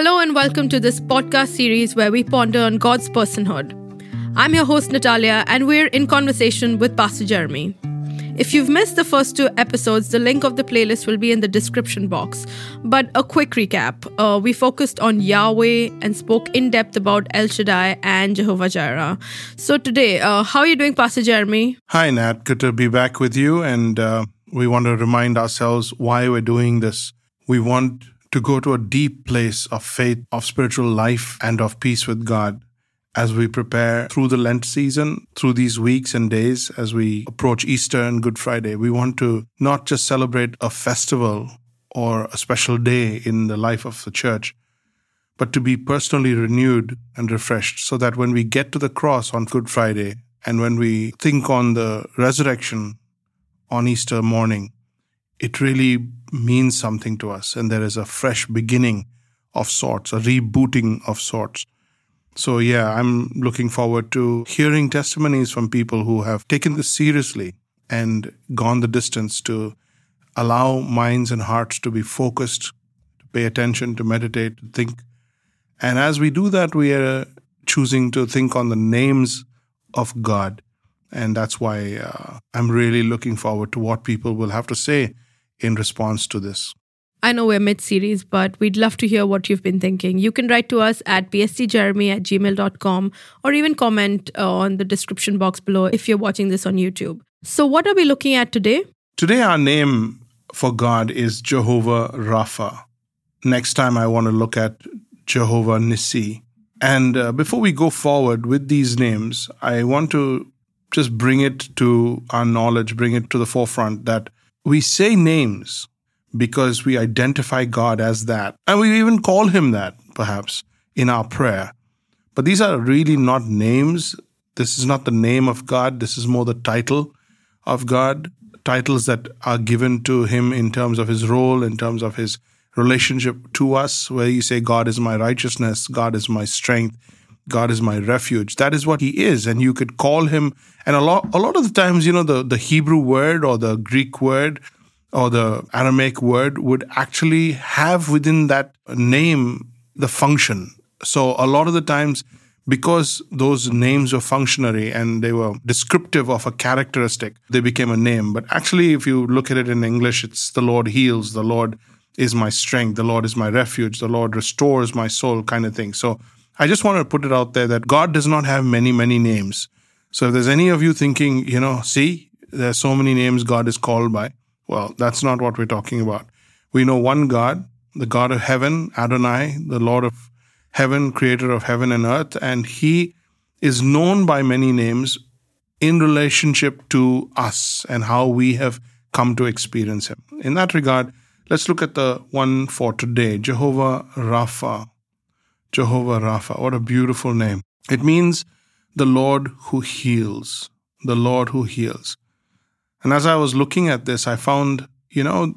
Hello and welcome to this podcast series where we ponder on God's personhood. I'm your host, Natalia, and we're in conversation with Pastor Jeremy. If you've missed the first two episodes, the link of the playlist will be in the description box. But a quick recap uh, we focused on Yahweh and spoke in depth about El Shaddai and Jehovah Jireh. So, today, uh, how are you doing, Pastor Jeremy? Hi, Nat. Good to be back with you. And uh, we want to remind ourselves why we're doing this. We want to go to a deep place of faith, of spiritual life, and of peace with God as we prepare through the Lent season, through these weeks and days as we approach Easter and Good Friday. We want to not just celebrate a festival or a special day in the life of the church, but to be personally renewed and refreshed so that when we get to the cross on Good Friday and when we think on the resurrection on Easter morning, it really means something to us and there is a fresh beginning of sorts, a rebooting of sorts. So, yeah, I'm looking forward to hearing testimonies from people who have taken this seriously and gone the distance to allow minds and hearts to be focused, to pay attention, to meditate, to think. And as we do that, we are choosing to think on the names of God. And that's why uh, I'm really looking forward to what people will have to say in response to this. I know we're mid series, but we'd love to hear what you've been thinking. You can write to us at pstjeremy at gmail.com or even comment uh, on the description box below if you're watching this on YouTube. So, what are we looking at today? Today, our name for God is Jehovah Rapha. Next time, I want to look at Jehovah Nissi. And uh, before we go forward with these names, I want to just bring it to our knowledge, bring it to the forefront that we say names because we identify God as that. And we even call him that, perhaps, in our prayer. But these are really not names. This is not the name of God. This is more the title of God, titles that are given to him in terms of his role, in terms of his relationship to us, where you say, God is my righteousness, God is my strength, God is my refuge. That is what he is. And you could call him, and a lot, a lot of the times, you know, the, the Hebrew word or the Greek word or the Aramaic word would actually have within that name the function. So a lot of the times, because those names were functionary and they were descriptive of a characteristic, they became a name. But actually, if you look at it in English, it's the Lord heals, the Lord is my strength, the Lord is my refuge, the Lord restores my soul, kind of thing. So I just want to put it out there that God does not have many, many names. So if there's any of you thinking, you know, see, there's so many names God is called by, well, that's not what we're talking about. We know one God, the God of heaven, Adonai, the Lord of heaven, creator of heaven and earth, and he is known by many names in relationship to us and how we have come to experience him. In that regard, let's look at the one for today, Jehovah Rapha. Jehovah Rapha. What a beautiful name. It means the Lord who heals. The Lord who heals. And as I was looking at this, I found, you know,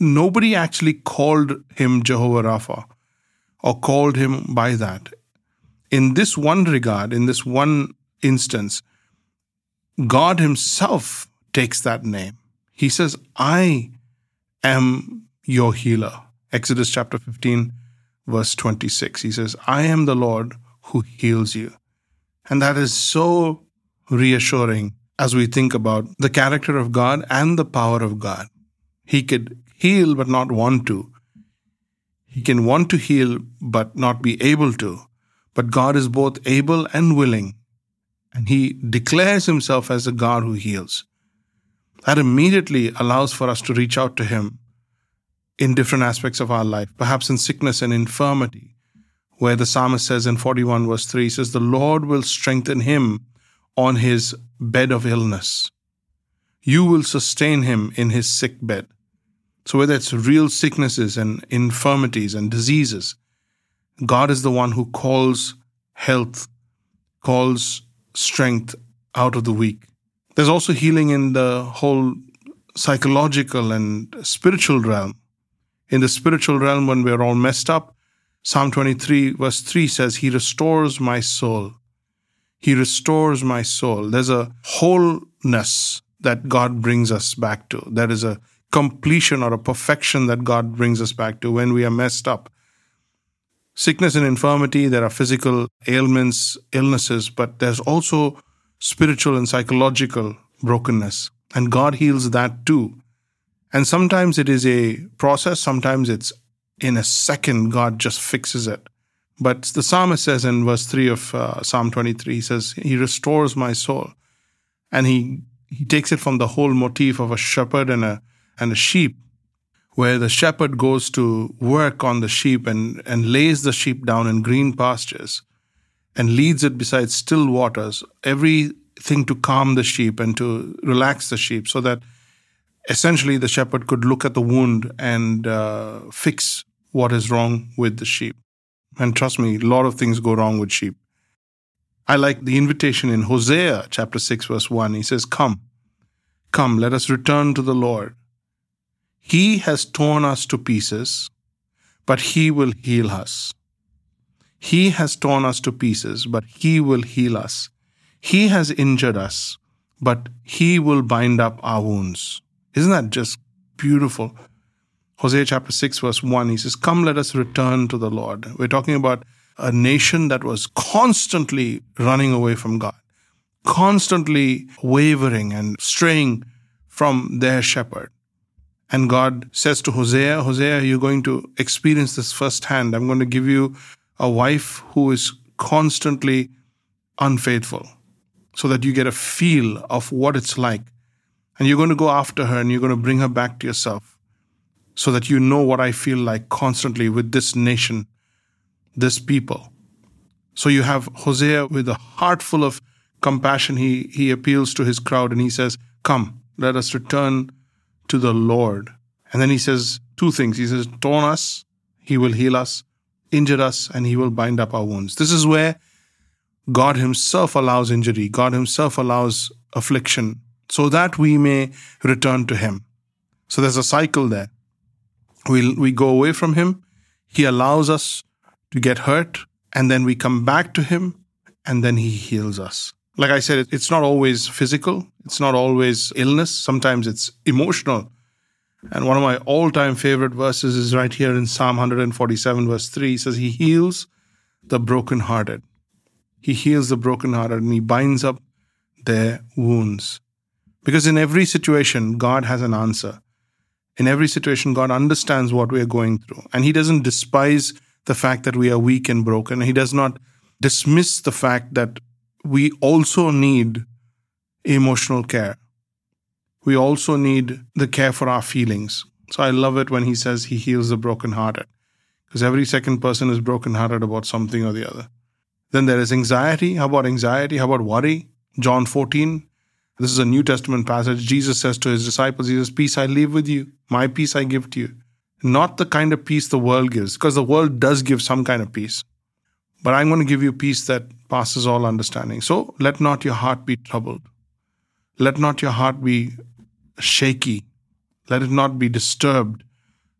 nobody actually called him Jehovah Rapha or called him by that. In this one regard, in this one instance, God Himself takes that name. He says, I am your healer. Exodus chapter 15, verse 26. He says, I am the Lord who heals you. And that is so reassuring as we think about the character of God and the power of God. He could heal but not want to. He can want to heal but not be able to. But God is both able and willing. And He declares Himself as the God who heals. That immediately allows for us to reach out to Him in different aspects of our life, perhaps in sickness and infirmity, where the psalmist says in 41 verse 3 says, The Lord will strengthen him on his bed of illness. You will sustain him in his sick bed. So, whether it's real sicknesses and infirmities and diseases, God is the one who calls health, calls strength out of the weak. There's also healing in the whole psychological and spiritual realm. In the spiritual realm, when we're all messed up, Psalm 23, verse 3 says, He restores my soul. He restores my soul. There's a wholeness that God brings us back to. There is a completion or a perfection that God brings us back to when we are messed up. sickness and infirmity, there are physical ailments, illnesses, but there's also spiritual and psychological brokenness. And God heals that too. And sometimes it is a process, sometimes it's in a second, God just fixes it. But the psalmist says in verse 3 of uh, Psalm 23, he says, He restores my soul. And he, he takes it from the whole motif of a shepherd and a, and a sheep, where the shepherd goes to work on the sheep and, and lays the sheep down in green pastures and leads it beside still waters, everything to calm the sheep and to relax the sheep, so that essentially the shepherd could look at the wound and uh, fix what is wrong with the sheep. And trust me, a lot of things go wrong with sheep. I like the invitation in Hosea chapter 6, verse 1. He says, Come, come, let us return to the Lord. He has torn us to pieces, but He will heal us. He has torn us to pieces, but He will heal us. He has injured us, but He will bind up our wounds. Isn't that just beautiful? Hosea chapter 6, verse 1, he says, Come, let us return to the Lord. We're talking about a nation that was constantly running away from God, constantly wavering and straying from their shepherd. And God says to Hosea, Hosea, you're going to experience this firsthand. I'm going to give you a wife who is constantly unfaithful so that you get a feel of what it's like. And you're going to go after her and you're going to bring her back to yourself so that you know what I feel like constantly with this nation, this people. So you have Hosea with a heart full of compassion. He, he appeals to his crowd and he says, Come, let us return to the Lord. And then he says two things. He says, Torn us, he will heal us, injure us, and he will bind up our wounds. This is where God himself allows injury, God himself allows affliction, so that we may return to him. So there's a cycle there. We we go away from him. He allows us to get hurt and then we come back to him and then he heals us. Like i said it's not always physical. It's not always illness. Sometimes it's emotional. And one of my all-time favorite verses is right here in psalm 147 verse 3 he says he heals the brokenhearted. He heals the brokenhearted and he binds up their wounds because in every situation god has an answer in every situation, God understands what we are going through. And He doesn't despise the fact that we are weak and broken. He does not dismiss the fact that we also need emotional care. We also need the care for our feelings. So I love it when He says He heals the brokenhearted, because every second person is brokenhearted about something or the other. Then there is anxiety. How about anxiety? How about worry? John 14, this is a New Testament passage. Jesus says to his disciples, He says, Peace I leave with you, my peace I give to you. Not the kind of peace the world gives, because the world does give some kind of peace. But I'm going to give you peace that passes all understanding. So let not your heart be troubled. Let not your heart be shaky. Let it not be disturbed.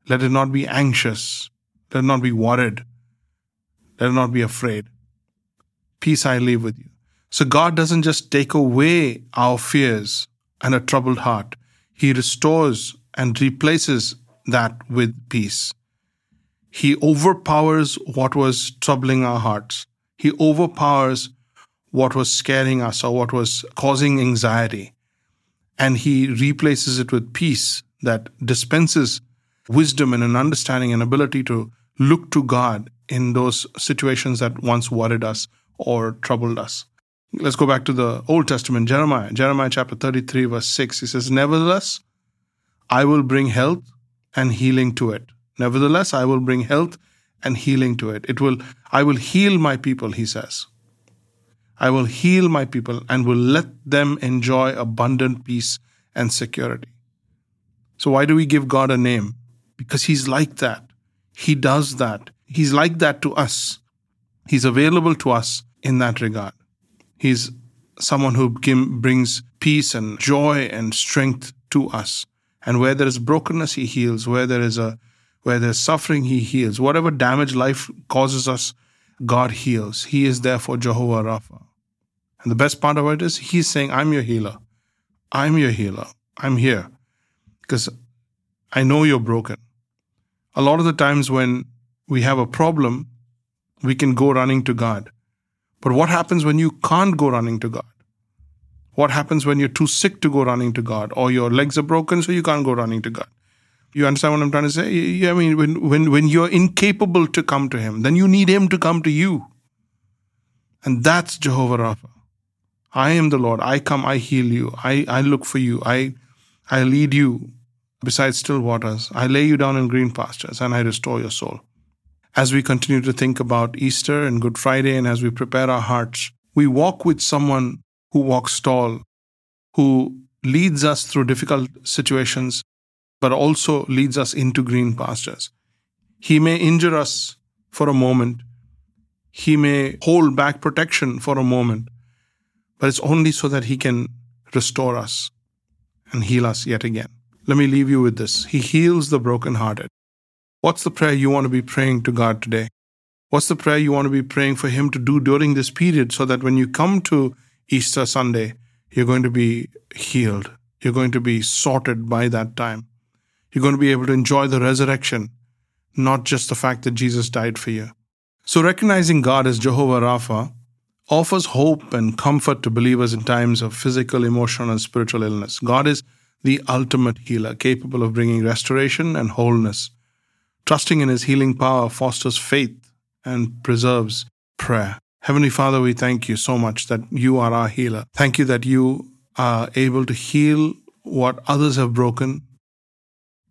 Let it not be anxious. Let it not be worried. Let it not be afraid. Peace I leave with you. So God doesn't just take away our fears and a troubled heart, He restores and replaces that with peace. He overpowers what was troubling our hearts. He overpowers what was scaring us or what was causing anxiety. And he replaces it with peace that dispenses wisdom and an understanding and ability to look to God in those situations that once worried us or troubled us. Let's go back to the Old Testament, Jeremiah. Jeremiah chapter 33, verse 6. He says, Nevertheless, I will bring health and healing to it. Nevertheless, I will bring health and healing to it. It will, I will heal my people, he says. I will heal my people and will let them enjoy abundant peace and security. So, why do we give God a name? Because He's like that. He does that. He's like that to us. He's available to us in that regard. He's someone who brings peace and joy and strength to us. And where there is brokenness, he heals. Where there is a where there's suffering, he heals. Whatever damage life causes us, God heals. He is therefore Jehovah Rapha. And the best part of it is he's saying, I'm your healer. I'm your healer. I'm here. Because I know you're broken. A lot of the times when we have a problem, we can go running to God. But what happens when you can't go running to God? What happens when you're too sick to go running to God or your legs are broken so you can't go running to God? You understand what I'm trying to say? Yeah, I mean, when, when, when you're incapable to come to Him, then you need Him to come to you. And that's Jehovah Rapha. I am the Lord. I come, I heal you. I, I look for you. I, I lead you beside still waters. I lay you down in green pastures and I restore your soul. As we continue to think about Easter and Good Friday and as we prepare our hearts, we walk with someone who walks tall, who leads us through difficult situations, but also leads us into green pastures. He may injure us for a moment. He may hold back protection for a moment, but it's only so that He can restore us and heal us yet again. Let me leave you with this. He heals the brokenhearted. What's the prayer you want to be praying to God today? What's the prayer you want to be praying for Him to do during this period so that when you come to Easter Sunday, you're going to be healed. You're going to be sorted by that time. You're going to be able to enjoy the resurrection, not just the fact that Jesus died for you. So, recognizing God as Jehovah Rapha offers hope and comfort to believers in times of physical, emotional, and spiritual illness. God is the ultimate healer, capable of bringing restoration and wholeness. Trusting in His healing power fosters faith and preserves prayer. Heavenly Father, we thank you so much that you are our healer. Thank you that you are able to heal what others have broken.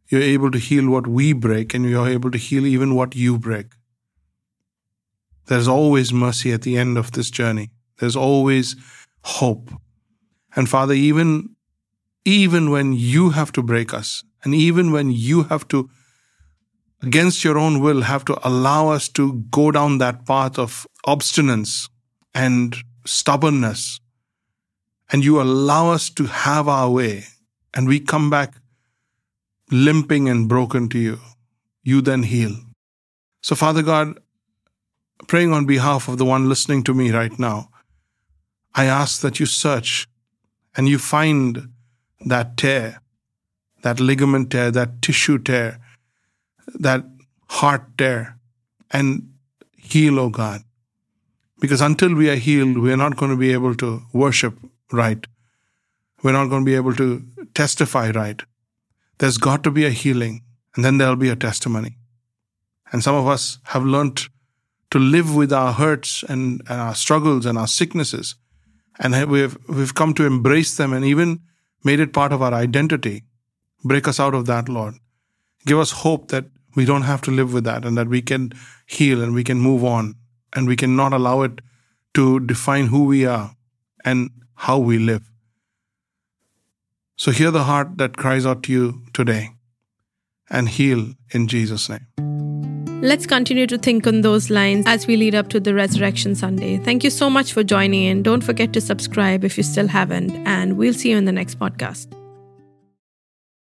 You're able to heal what we break, and you're able to heal even what you break. There's always mercy at the end of this journey. There's always hope. And Father, even, even when you have to break us, and even when you have to against your own will, have to allow us to go down that path of obstinance and stubbornness. And you allow us to have our way, and we come back limping and broken to you. You then heal. So, Father God, praying on behalf of the one listening to me right now, I ask that you search and you find that tear, that ligament tear, that tissue tear that heart there and heal, oh God. Because until we are healed, we are not going to be able to worship right. We're not going to be able to testify right. There's got to be a healing, and then there'll be a testimony. And some of us have learned to live with our hurts and, and our struggles and our sicknesses. And we've, we've come to embrace them and even made it part of our identity. Break us out of that, Lord. Give us hope that we don't have to live with that and that we can heal and we can move on and we can not allow it to define who we are and how we live. So hear the heart that cries out to you today and heal in Jesus' name. Let's continue to think on those lines as we lead up to the Resurrection Sunday. Thank you so much for joining in. Don't forget to subscribe if you still haven't, and we'll see you in the next podcast.